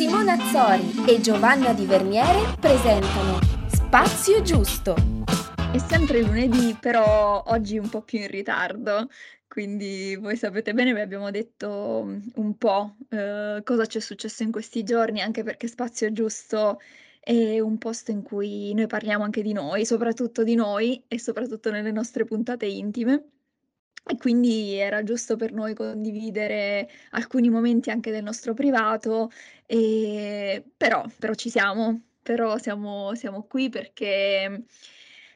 Simona Azzori e Giovanna Di Verniere presentano Spazio Giusto. È sempre lunedì, però oggi un po' più in ritardo, quindi voi sapete bene, vi abbiamo detto mm, un po' eh, cosa ci è successo in questi giorni, anche perché Spazio Giusto è un posto in cui noi parliamo anche di noi, soprattutto di noi e soprattutto nelle nostre puntate intime. E quindi era giusto per noi condividere alcuni momenti anche del nostro privato, ehm, però però ci siamo, però siamo siamo qui perché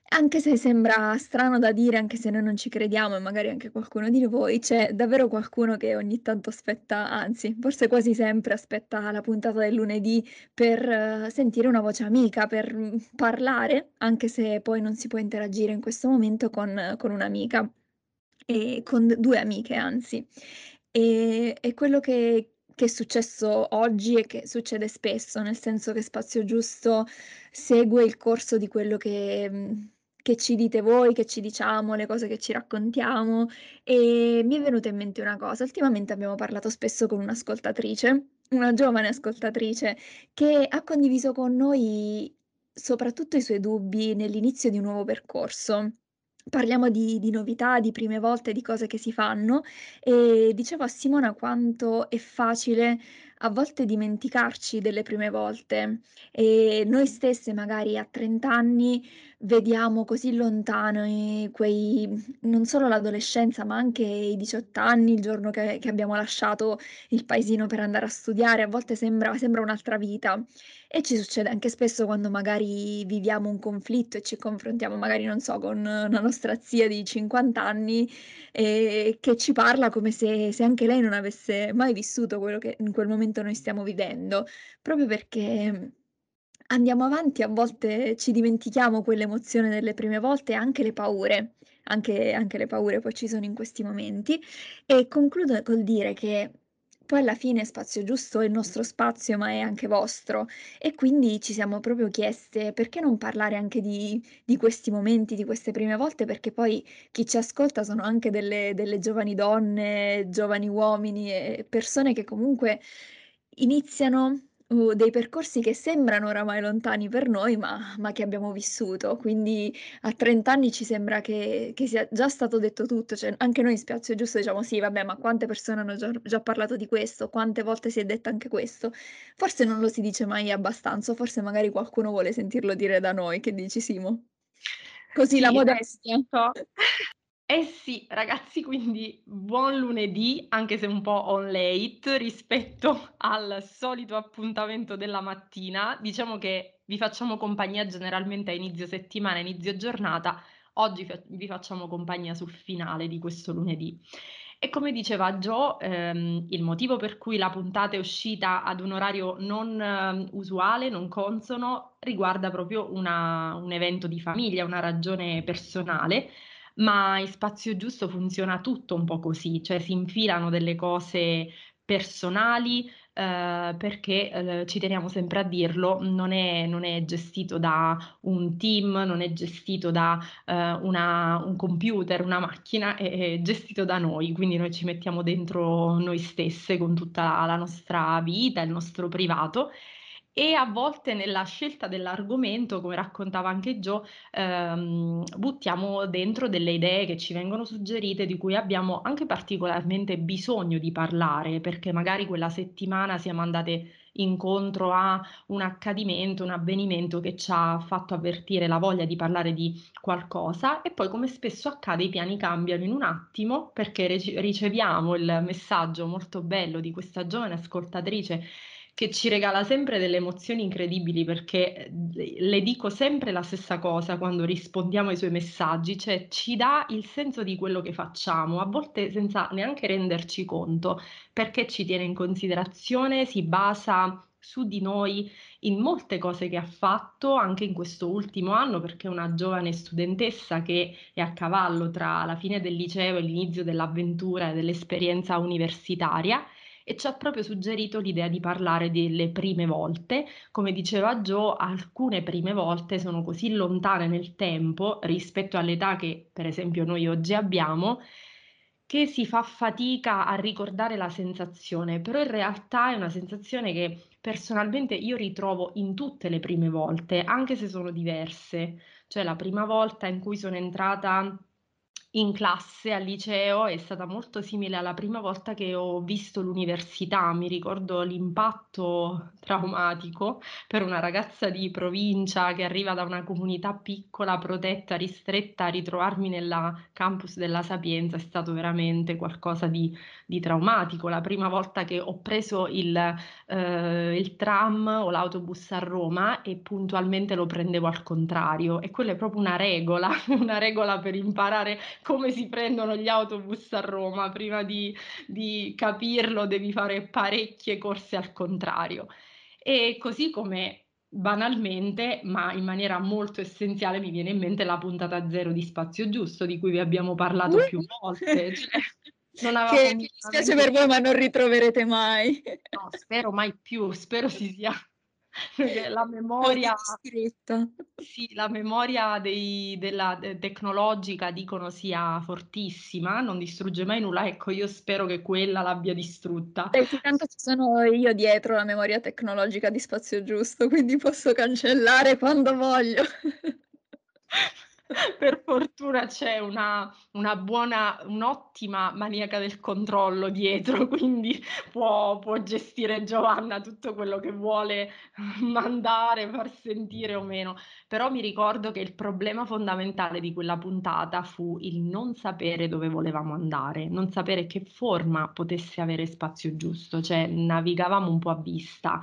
anche se sembra strano da dire, anche se noi non ci crediamo e magari anche qualcuno di voi, c'è davvero qualcuno che ogni tanto aspetta anzi, forse quasi sempre aspetta la puntata del lunedì per sentire una voce amica, per, parlare, anche se poi non si può interagire in questo momento con con un'amica e con 2 amiche anzi. Ehm, e quello che che è successo oggi e che succede spesso, nel senso che Spazio Giusto segue il corso di quello che mhmm, che ci dite voi, che ci diciamo, le cose che ci raccontiamo, e mi è venuta in mente una cosa: ultimamente abbiamo parlato spesso con un'ascoltatrice, una giovane ascoltatrice, che ha condiviso con noi soprattutto i suoi dubbi nell'inizio di un nuovo percorso. Parliamo di di novità, di prime volte, di cose che si fanno. E dicevo a Simona quanto è facile a volte dimenticarci delle prime volte. E noi stesse magari a 30 anni vediamo così lontano quei non solo l'adolescenza, ma anche i 18 anni, il giorno che che abbiamo lasciato il paesino per andare a studiare, a volte sembra sembra un'altra vita. E ci succede anche spesso quando magari viviamo un conflitto e ci confrontiamo magari, non so, con una nostra zia di 50 anni, ehm, che ci parla come se se anche lei non avesse mai vissuto quello che in quel momento noi stiamo vivendo, proprio perché Andiamo avanti, a volte ci dimentichiamo quell'emozione delle prime volte e anche le paure, anche anche le paure poi ci sono in questi momenti. E concludo col dire che poi alla fine Spazio Giusto è il nostro spazio, ma è anche vostro. E quindi ci siamo proprio chieste: perché non parlare anche di di questi momenti, di queste prime volte, perché poi chi ci ascolta sono anche delle delle giovani donne, giovani uomini e persone che comunque iniziano Dei percorsi che sembrano oramai lontani per noi, ma ma che abbiamo vissuto. Quindi a 30 anni ci sembra che che sia già stato detto tutto, cioè anche noi in Spazio Giusto diciamo: "Sì vabbè, ma quante persone hanno già già parlato di questo, quante volte si è detto anche questo". Forse non lo si dice mai abbastanza, forse magari qualcuno vuole sentirlo dire da noi. Che dici Simo? Così la Sì, modestia. Eh sì, ragazzi, quindi buon lunedì, anche se un po' on late rispetto al solito appuntamento della mattina. Diciamo che vi facciamo compagnia generalmente a inizio settimana, inizio giornata. Oggi vi facciamo compagnia sul finale di questo lunedì. E come diceva Gio, ehm, il motivo per cui la puntata è uscita ad un orario non eh, usuale, non consono, riguarda proprio una- un evento di famiglia, una ragione personale ma in Spazio Giusto funziona tutto un po' così, cioè si infilano delle cose personali, ehm, perché, ehm, ci teniamo sempre a dirlo, non è non è gestito da un team, non è gestito da, ehm, una un computer, una macchina, è è gestito da noi, quindi noi ci mettiamo dentro noi stesse con tutta la nostra vita, il nostro privato e a volte nella scelta dell'argomento, come raccontava anche Gio, ehm, buttiamo dentro delle idee che ci vengono suggerite, di cui abbiamo anche particolarmente bisogno di parlare, perché magari quella settimana siamo andate incontro a un accadimento, un avvenimento che ci ha fatto avvertire la voglia di parlare di qualcosa e poi come spesso accade i piani cambiano in un attimo perché riceviamo il messaggio molto bello di questa giovane ascoltatrice che ci regala sempre delle emozioni incredibili perché eh, le dico sempre la stessa cosa quando rispondiamo ai suoi messaggi, cioè ci dà il senso di quello che facciamo, a volte senza neanche renderci conto, perché ci tiene in considerazione, si basa su di noi in molte cose che ha fatto anche in questo ultimo anno perché è una giovane studentessa che è a cavallo tra la fine del liceo e l'inizio dell'avventura e dell'esperienza universitaria e ci ha proprio suggerito l'idea di parlare delle prime volte. Come diceva Joe, alcune prime volte sono così lontane nel tempo rispetto all'età che per esempio noi oggi abbiamo che si fa fatica a ricordare la sensazione, però in realtà è una sensazione che personalmente io ritrovo in tutte le prime volte, anche se sono diverse. Cioè la prima volta in cui sono entrata in classe al liceo è stata molto simile alla prima volta che ho visto l'università. Mi ricordo l'impatto traumatico per una ragazza di provincia che arriva da una comunità piccola, protetta, ristretta, ritrovarmi nella campus della Sapienza è stato veramente qualcosa di, di traumatico. La prima volta che ho preso il, eh, il tram o l'autobus a Roma e puntualmente lo prendevo al contrario e quella è proprio una regola, una regola per imparare come si prendono gli autobus a Roma, prima di, di capirlo devi fare parecchie corse al contrario. E così come banalmente, ma in maniera molto essenziale, mi viene in mente la puntata zero di Spazio Giusto, di cui vi abbiamo parlato più volte. Cioè, che mi dispiace per voi, ma non ritroverete mai. No, spero mai più, spero si sia la memoria, sì, la memoria dei, della de, tecnologica dicono sia fortissima, non distrugge mai nulla. Ecco, io spero che quella l'abbia distrutta. Eh, tanto ci sono io dietro la memoria tecnologica di spazio giusto, quindi posso cancellare quando voglio. per fortuna c'è una, una, buona, un'ottima maniaca del controllo dietro, quindi può, può, gestire Giovanna tutto quello che vuole mandare, far sentire o meno. Però mi ricordo che il problema fondamentale di quella puntata fu il non sapere dove volevamo andare, non sapere che forma potesse avere spazio giusto, cioè navigavamo un po' a vista.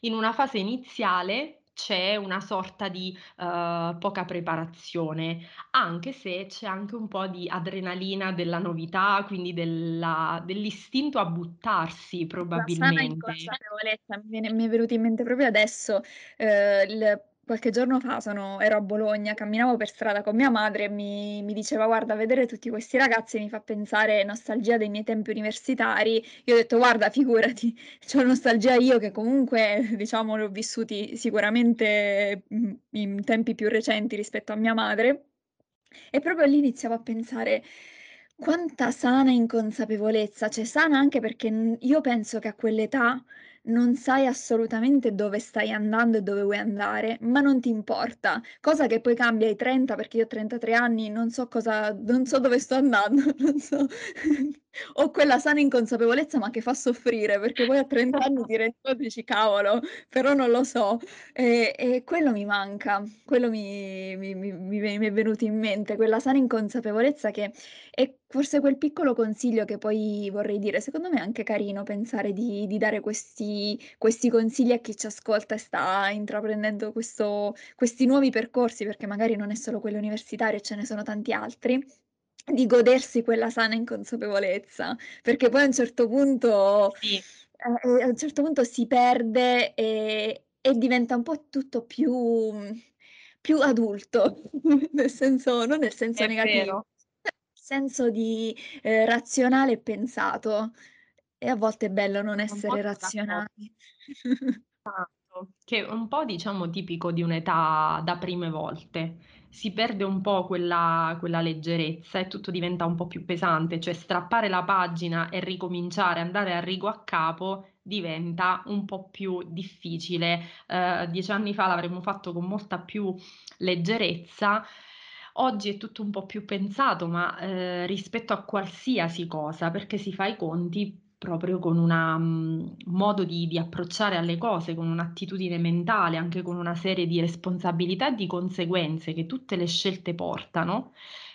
In una fase iniziale c'è una sorta di uh, poca preparazione, anche se c'è anche un po' di adrenalina della novità, quindi della, dell'istinto a buttarsi probabilmente. La sana mi, viene, mi è venuto in mente proprio adesso eh, il Qualche giorno fa sono ero a Bologna, camminavo per strada con mia madre e mi mi diceva: "Guarda, vedere tutti questi ragazzi mi fa pensare nostalgia dei miei tempi universitari". Io ho detto: "Guarda, figurati, c'ho nostalgia io che comunque, diciamo, li ho vissuti sicuramente, mhmm, in tempi più recenti rispetto a mia madre". E proprio lì iniziavo a pensare: quanta sana inconsapevolezza, cioè sana anche perché, io penso che a quell'età non sai assolutamente dove stai andando e dove vuoi andare, ma non ti importa. Cosa che poi cambia ai 30, perché io ho 33 anni, non so cosa non so dove sto andando, non so ho quella sana inconsapevolezza, ma che fa soffrire, perché poi a 30 anni ti rendi conto e dici: "Cavolo", però non lo so. E e quello mi manca, quello mi mi mi mi è venuto in mente, quella sana inconsapevolezza che è forse quel piccolo consiglio che poi vorrei dire, secondo me è anche carino pensare di di dare questi questi consigli a chi ci ascolta e sta intraprendendo questo questi nuovi percorsi, perché magari non è solo quello universitario, ce ne sono tanti altri, di godersi quella sana inconsapevolezza, perché poi a un certo punto Sì. eh, a un certo punto si perde e e diventa un po' tutto più più adulto, nel senso non nel senso È negativo, vero. nel senso di, ehm, razionale e pensato. E a volte è bello non essere razionali. Esatto, che è un po' diciamo tipico di un'età da prime volte. Si perde un po' quella quella leggerezza e tutto diventa un po' più pesante, cioè strappare la pagina e ricominciare, andare a rigo a capo diventa un po' più difficile. Uhm, 10 anni fa l'avremmo fatto con molta più leggerezza. Oggi è tutto un po' più pensato, ma, ehm, rispetto a qualsiasi cosa, perché si fa i conti proprio con una mhmm, modo di di approcciare alle cose, con un'attitudine mentale, anche con una serie di responsabilità e di conseguenze che tutte le scelte portano,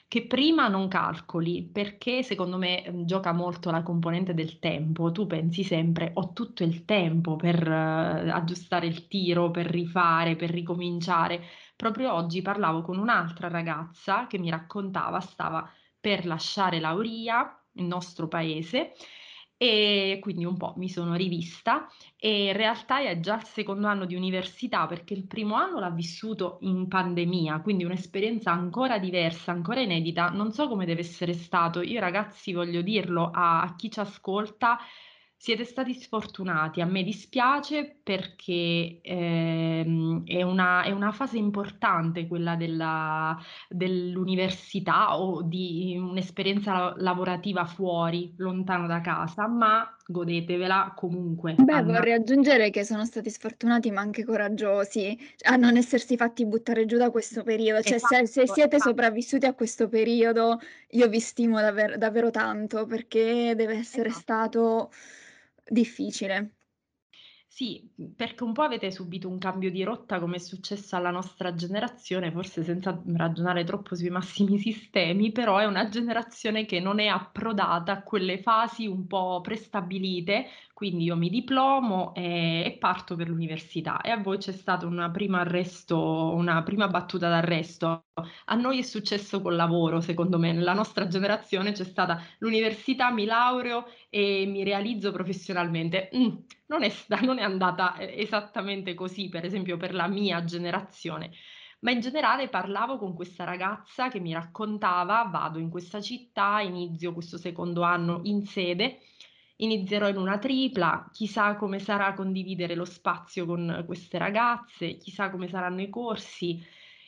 che prima non calcoli, perché secondo me, mhmm, gioca molto la componente del tempo. Tu pensi sempre: "Ho tutto il tempo per eh, aggiustare il tiro, per rifare, per ricominciare". Proprio oggi parlavo con un'altra ragazza che mi raccontava stava per lasciare Lauria, il nostro paese, e quindi un po' mi sono rivista e in realtà è già il secondo anno di università perché il primo anno l'ha vissuto in pandemia, quindi un'esperienza ancora diversa, ancora inedita. Non so come deve essere stato. Io ragazzi voglio dirlo a, a chi ci ascolta, Siete stati sfortunati, a me dispiace perché ehm, è una, è una fase importante quella della- dell'università o di un'esperienza la- lavorativa fuori, lontano da casa, ma godetevela comunque. Beh, Anna. vorrei aggiungere che sono stati sfortunati ma anche coraggiosi a non essersi fatti buttare giù da questo periodo. Cioè, se, se Esatto, siete esatto. sopravvissuti a questo periodo, io vi stimo davvero, davvero tanto perché deve essere Esatto. stato difficile. Sì, perché un po' avete subito un cambio di rotta come è successo alla nostra generazione, forse senza ragionare troppo sui massimi sistemi, però è una generazione che non è approdata a quelle fasi un po' prestabilite, quindi io mi diplomo e, e parto per l'università e a voi c'è stato una prima arresto, una prima battuta d'arresto. A noi è successo col lavoro, secondo me, nella nostra generazione c'è stata l'università, mi laureo e mi realizzo professionalmente. Mm, non è, non è andata eh, esattamente così, per esempio, per la mia generazione. Ma in generale parlavo con questa ragazza che mi raccontava, vado in questa città, inizio questo secondo anno in sede, inizierò in una tripla, chissà come sarà condividere lo spazio con queste ragazze, chissà come saranno i corsi.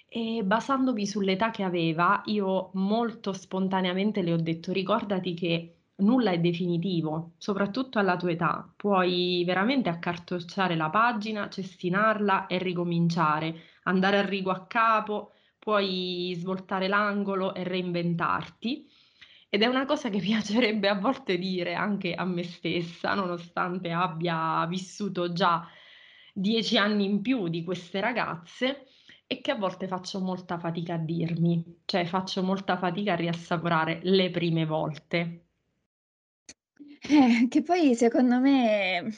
E basandomi sull'età che aveva, io molto spontaneamente le ho detto: ricordati che nulla è definitivo, soprattutto alla tua età. Puoi veramente accartocciare la pagina, cestinarla e ricominciare, andare a rigo a capo, puoi svoltare l'angolo e reinventarti. Ed è una cosa che piacerebbe a volte dire anche a me stessa, nonostante abbia vissuto già dieci anni in più di queste ragazze e che a volte faccio molta fatica a dirmi, cioè faccio molta fatica a riassaporare le prime volte. Eh, che poi secondo me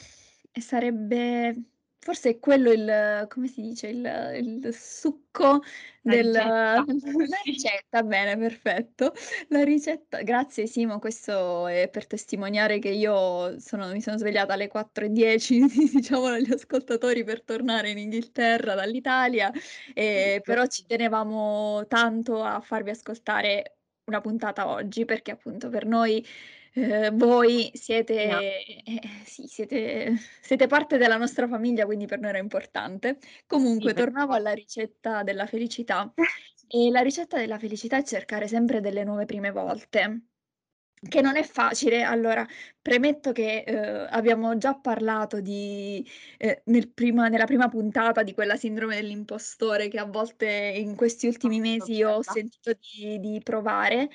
sarebbe forse è quello il come si dice, il il succo La del ricetta, ricetta, bene, perfetto. La ricetta grazie Simo, questo è per testimoniare che io sono mi sono svegliata alle 4:10, diciamo agli ascoltatori, per tornare in Inghilterra dall'Italia, ehm, però ci tenevamo tanto a farvi ascoltare una puntata oggi, perché appunto per noi Ehm, voi siete eh, sì, siete siete parte della nostra famiglia, quindi per noi era importante. Sì, Comunque per tornavo alla ricetta della felicità, e la ricetta della felicità è cercare sempre delle nuove prime volte, che non è facile. Allora, premetto che, uhm, abbiamo già parlato di ehm, nel prima nella prima puntata di quella sindrome dell'impostore che a volte in questi ultimi mesi ho sentito di di provare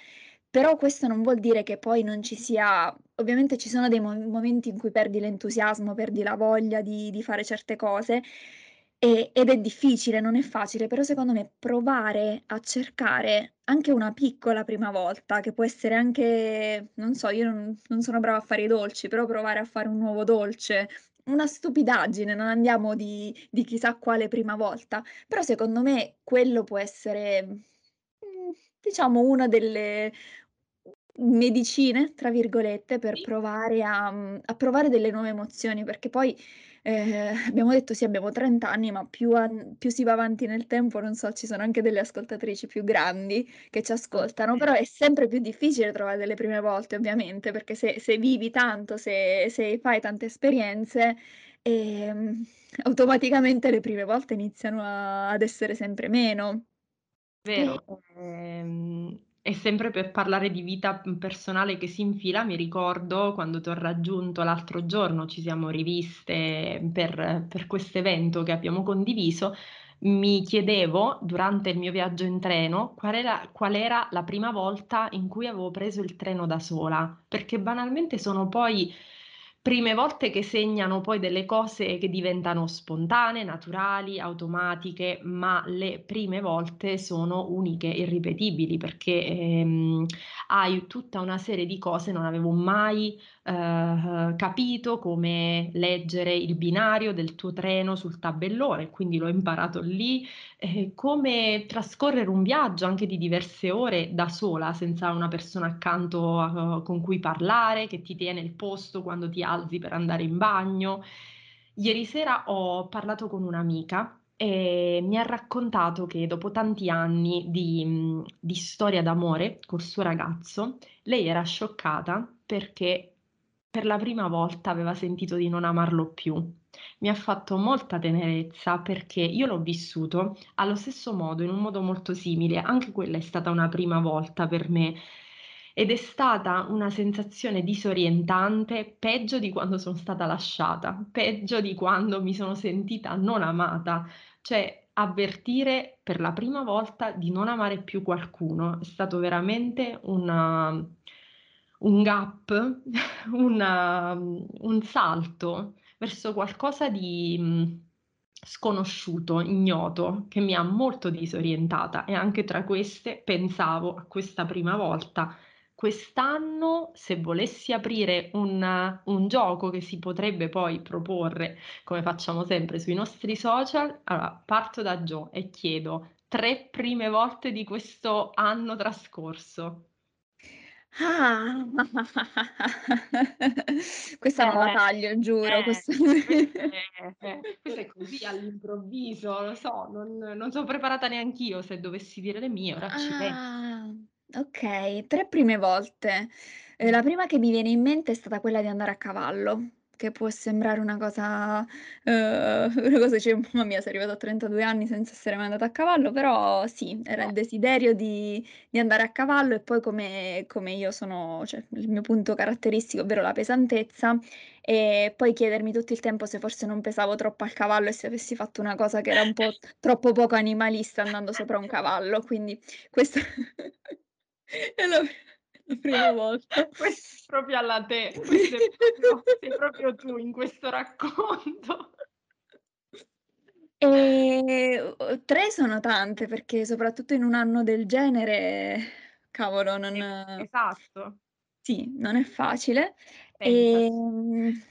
però questo non vuol dire che poi non ci sia ovviamente ci sono dei mo momenti in cui perdi l'entusiasmo, perdi la voglia di di fare certe cose, e ed è difficile, non è facile, però secondo me provare a cercare anche una piccola prima volta, che può essere anche non so, io non non sono brava a fare i dolci, però provare a fare un nuovo dolce, una stupidaggine, non andiamo di di chissà quale prima volta, però secondo me quello può essere, diciamo una delle "medicine" tra virgolette per provare a mhmm, a provare delle nuove emozioni, perché poi, ehm, abbiamo detto sì, abbiamo 30 anni, ma più an più si va avanti nel tempo, non so, ci sono anche delle ascoltatrici più grandi che ci ascoltano, però è sempre più difficile trovare delle prime volte ovviamente, perché se se vivi tanto, se se fai tante esperienze, ehm, automaticamente le prime volte iniziano a ad essere sempre meno. Vero, ehm, e sempre per parlare di vita, mhmm, personale che si infila, mi ricordo quando t'ho raggiunto l'altro giorno, ci siamo riviste per per quest'evento che abbiamo condiviso, mi chiedevo, durante il mio viaggio in treno, qual era qual era la prima volta in cui avevo preso il treno da sola, perché banalmente sono poi prime volte che segnano poi delle cose che diventano spontanee, naturali, automatiche, ma le prime volte sono uniche, irripetibili, perché, ehm, hai tutta una serie di cose non avevo mai, uhm, capito come leggere il binario del tuo treno sul tabellone, quindi l'ho imparato lì, eh, come trascorrere un viaggio anche di diverse ore da sola, senza una persona accanto a con cui parlare, che ti tiene il posto quando ti alzi per andare in bagno. Ieri sera ho parlato con un'amica e mi ha raccontato che dopo tanti anni di di storia d'amore col suo ragazzo, lei era scioccata perché per la prima volta aveva sentito di non amarlo più. Mi ha fatto molta tenerezza perché io l'ho vissuto allo stesso modo, in un modo molto simile. Anche quella è stata una prima volta per me ed è stata una sensazione disorientante, peggio di quando sono stata lasciata, peggio di quando mi sono sentita non amata, cioè avvertire per la prima volta di non amare più qualcuno è stato veramente una, un gap, una, un salto verso qualcosa di mm, sconosciuto, ignoto, che mi ha molto disorientata e anche tra queste pensavo a questa prima volta quest'anno, se volessi aprire un, un, gioco che si potrebbe poi proporre, come facciamo sempre sui nostri social, allora parto da Gio e chiedo tre prime volte di questo anno trascorso. Ah, questa non la Eh, taglio, giuro. eh, Questo... questo è, eh, questo è così all'improvviso, lo so, non, non sono preparata neanch'io se dovessi dire le mie, ora ci penso. Ah, ok, tre prime volte. Eh, la prima che mi viene in mente è stata quella di andare a cavallo, che può sembrare una cosa, eh, una cosa, cioè, mamma mia, sono arrivata a 32 anni senza essere mai andata a cavallo, però sì, era il desiderio di, di andare a cavallo e poi come, come io sono, cioè il mio punto caratteristico, ovvero la pesantezza, e poi chiedermi tutto il tempo se forse non pesavo troppo al cavallo e se avessi fatto una cosa che era un po' troppo poco animalista andando sopra un cavallo, quindi questa è la, la prima volta. Questo è proprio alla te, questo è proprio, sei proprio tu in questo racconto. E tre sono tante perché soprattutto in un anno del genere, cavolo, non... Esatto. Sì, non è facile. Pensaci. Ehm,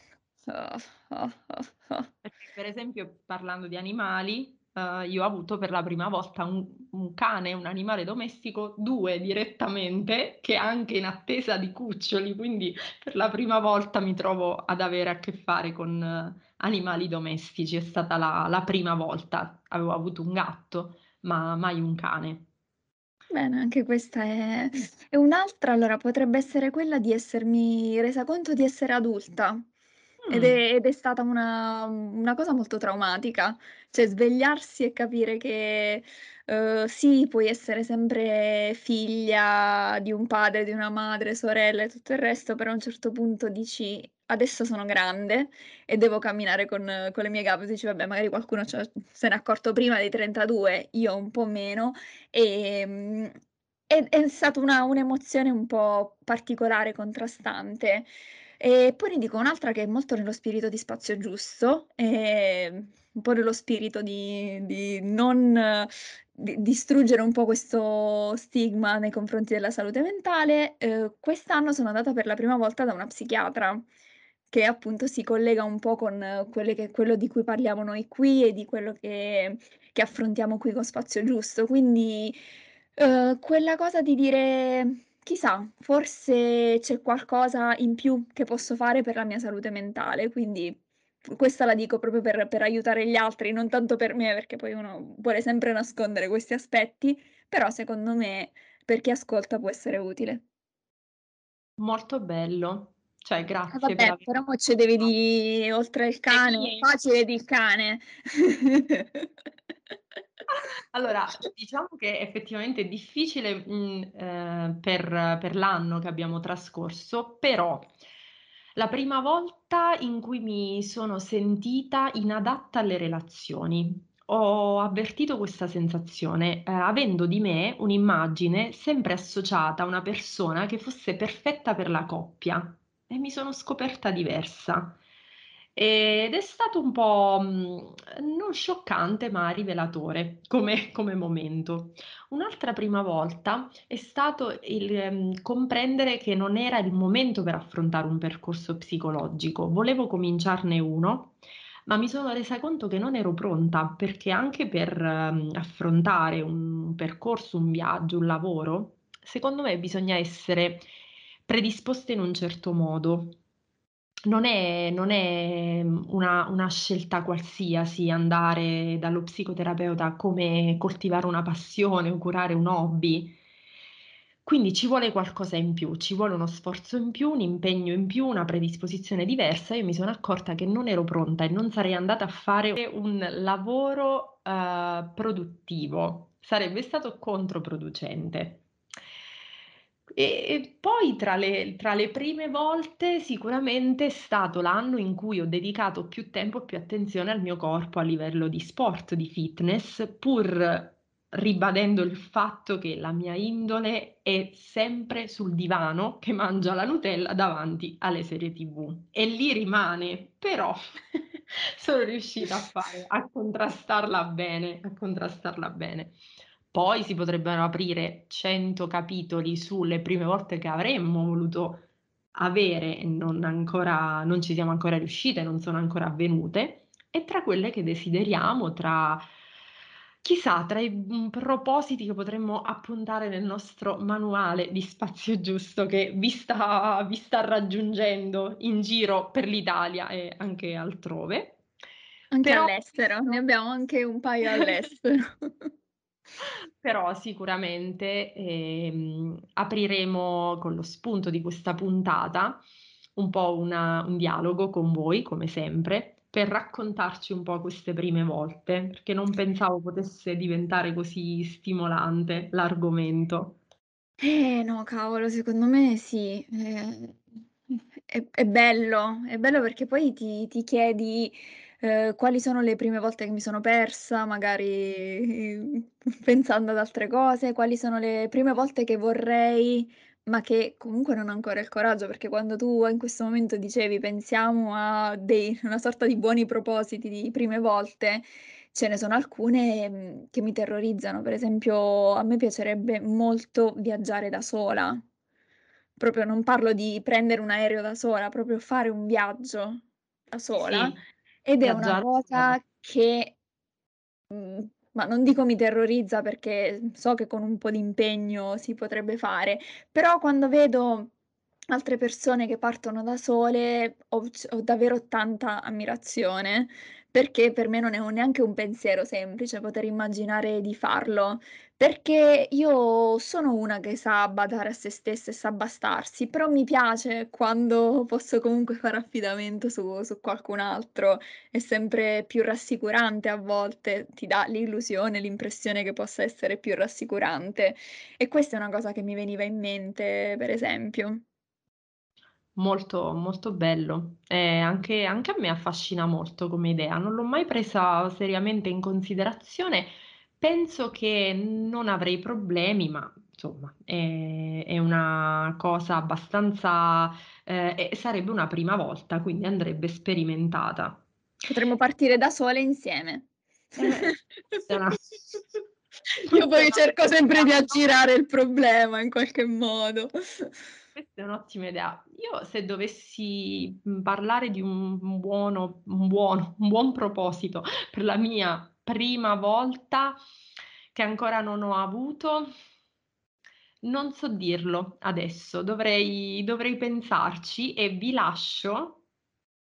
oh, oh, oh, oh. Per esempio parlando di animali, eh, io ho avuto per la prima volta un, un cane, un animale domestico, due direttamente, che anche in attesa di cuccioli, quindi per la prima volta mi trovo ad avere a che fare con eh, animali domestici, è stata la, la prima volta, avevo avuto un gatto, ma mai un cane. Bene, anche questa è e un'altra allora potrebbe essere quella di essermi resa conto di essere adulta. Ed Mm. è ed è stata una una cosa molto traumatica, cioè svegliarsi e capire che, uhm, sì, puoi essere sempre figlia di un padre, di una madre, sorella e tutto il resto, però a un certo punto dici: "Adesso sono grande e devo camminare con con le mie gambe." Dici: "Vabbè, magari qualcuno se n'è accorto prima dei 32, io un po' meno." Ehm, è è stata una un'emozione un po' particolare, contrastante. E poi ne dico un'altra che è molto nello spirito di Spazio Giusto, ehm, un po' nello spirito di di non di distruggere un po' questo stigma nei confronti della salute mentale. Uhm, quest'anno sono andata per la prima volta da una psichiatra, che appunto si collega un po' con quelle che quello di cui parliamo noi qui e di quello che che affrontiamo qui con Spazio Giusto. Quindi, uhm, quella cosa di dire: "Chissà, forse c'è qualcosa in più che posso fare per la mia salute mentale." Quindi questa la dico proprio per per aiutare gli altri, non tanto per me, perché poi uno vuole sempre nascondere questi aspetti, però secondo me per chi ascolta può essere utile. Molto bello, cioè Eh grazie per vabbè, aver però mo ci devi dì oltre il Le cane, facile dì il cane. Allora, diciamo che effettivamente è difficile, mhmm, ehm, per per l'anno che abbiamo trascorso, però la prima volta in cui mi sono sentita inadatta alle relazioni. Ho avvertito questa sensazione, ehm, avendo di me un'immagine sempre associata a una persona che fosse perfetta per la coppia e mi sono scoperta diversa. Ed è stato un po', mhmm, non scioccante, ma rivelatore come come momento. Un'altra prima volta è stato il, mhmm, comprendere che non era il momento per affrontare un percorso psicologico. Volevo cominciarne uno, ma mi sono resa conto che non ero pronta, perché anche per, mhmm, affrontare un percorso, un viaggio, un lavoro, secondo me bisogna essere predisposte in un certo modo. Non è non è, mhmm, una una scelta qualsiasi andare dallo psicoterapeuta come coltivare una passione o curare un hobby. Quindi ci vuole qualcosa in più, ci vuole uno sforzo in più, un impegno in più, una predisposizione diversa. Io mi sono accorta che non ero pronta e non sarei andata a fare un lavoro uh, produttivo, sarebbe stato controproducente. E poi tra le, tra le prime volte sicuramente è stato l'anno in cui ho dedicato più tempo e più attenzione al mio corpo a livello di sport, di fitness, pur ribadendo il fatto che la mia indole è sempre sul divano che mangia la Nutella davanti alle serie TV e lì rimane, però sono riuscita a fare, a contrastarla bene, a contrastarla bene. Poi si potrebbero aprire 100 capitoli sulle prime volte che avremmo voluto avere e non, ancora, non ci siamo ancora riuscite, non sono ancora avvenute, e tra quelle che desideriamo, tra chissà, tra i mm, propositi che potremmo appuntare nel nostro manuale di spazio giusto che vi sta, vi sta raggiungendo in giro per l'Italia e anche altrove. Anche Però... all'estero, ne abbiamo anche un paio all'estero. Però sicuramente ehm, apriremo con lo spunto di questa puntata un po' una, un dialogo con voi, come sempre, per raccontarci un po' queste prime volte, perché non pensavo potesse diventare così stimolante l'argomento. Eh no, cavolo, secondo me sì. Eh, è, è bello, è bello perché poi ti, ti chiedi Ehm, quali sono le prime volte che mi sono persa, magari pensando ad altre cose, quali sono le prime volte che vorrei, ma che comunque non ho ancora il coraggio, perché quando tu in questo momento dicevi: "Pensiamo a dei una sorta di buoni propositi di prime volte", ce ne sono alcune, mhmm, che mi terrorizzano. Per esempio, a me piacerebbe molto viaggiare da sola. Proprio non parlo di prendere un aereo da sola, proprio fare un viaggio da sola. Sì. Ed è una cosa che, mhmm, ma non dico mi terrorizza perché, so che con un po' di impegno si potrebbe fare, però quando vedo altre persone che partono da sole ho ho davvero tanta ammirazione, perché per me non è un neanche un pensiero semplice poter immaginare di farlo, perché io sono una che sa badare a se stessa e sa bastarsi, però mi piace quando posso comunque fare affidamento su su qualcun altro, è sempre più rassicurante a volte, ti dà l'illusione, l'impressione che possa essere più rassicurante e questa è una cosa che mi veniva in mente, per esempio. Molto, molto bello. E anche, anche a me affascina molto come idea. Non l'ho mai presa seriamente in considerazione. Penso che non avrei problemi, ma insomma, è, è una cosa abbastanza, eh, sarebbe una prima volta, quindi andrebbe sperimentata. Potremmo partire da sole insieme. Eh, una... Io poi cerco sempre di aggirare il problema in qualche modo. Questa è un'ottima idea. Io se dovessi parlare di un buono, un buono, un buon proposito per la mia prima volta che ancora non ho avuto, non so dirlo adesso, dovrei, dovrei pensarci e vi lascio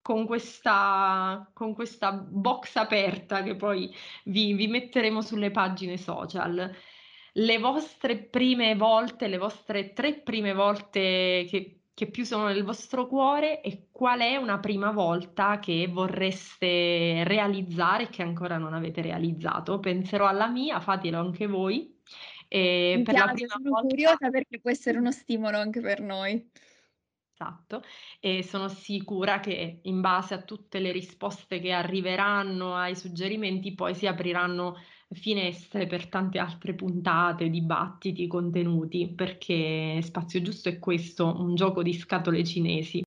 con questa, con questa box aperta che poi vi, vi metteremo sulle pagine social. Le vostre prime volte, le vostre tre prime volte che, che più sono nel vostro cuore e qual è una prima volta che vorreste realizzare che ancora non avete realizzato. Penserò alla mia, fatelo anche voi. E Mi per piace, la prima sono volta... curiosa perché può essere uno stimolo anche per noi. Esatto, e sono sicura che in base a tutte le risposte che arriveranno ai suggerimenti poi si apriranno finestre per tante altre puntate, dibattiti, contenuti, perché Spazio Giusto è questo, un gioco di scatole cinesi.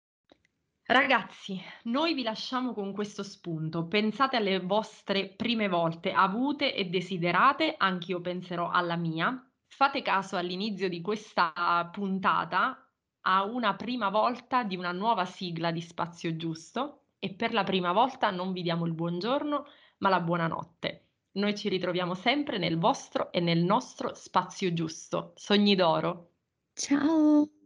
Ragazzi, noi vi lasciamo con questo spunto. Pensate alle vostre prime volte avute e desiderate, anch'io penserò alla mia. Fate caso all'inizio di questa puntata a una prima volta di una nuova sigla di Spazio Giusto e per la prima volta non vi diamo il buongiorno, ma la buonanotte. Noi ci ritroviamo sempre nel vostro e nel nostro spazio giusto. Sogni d'oro. Ciao!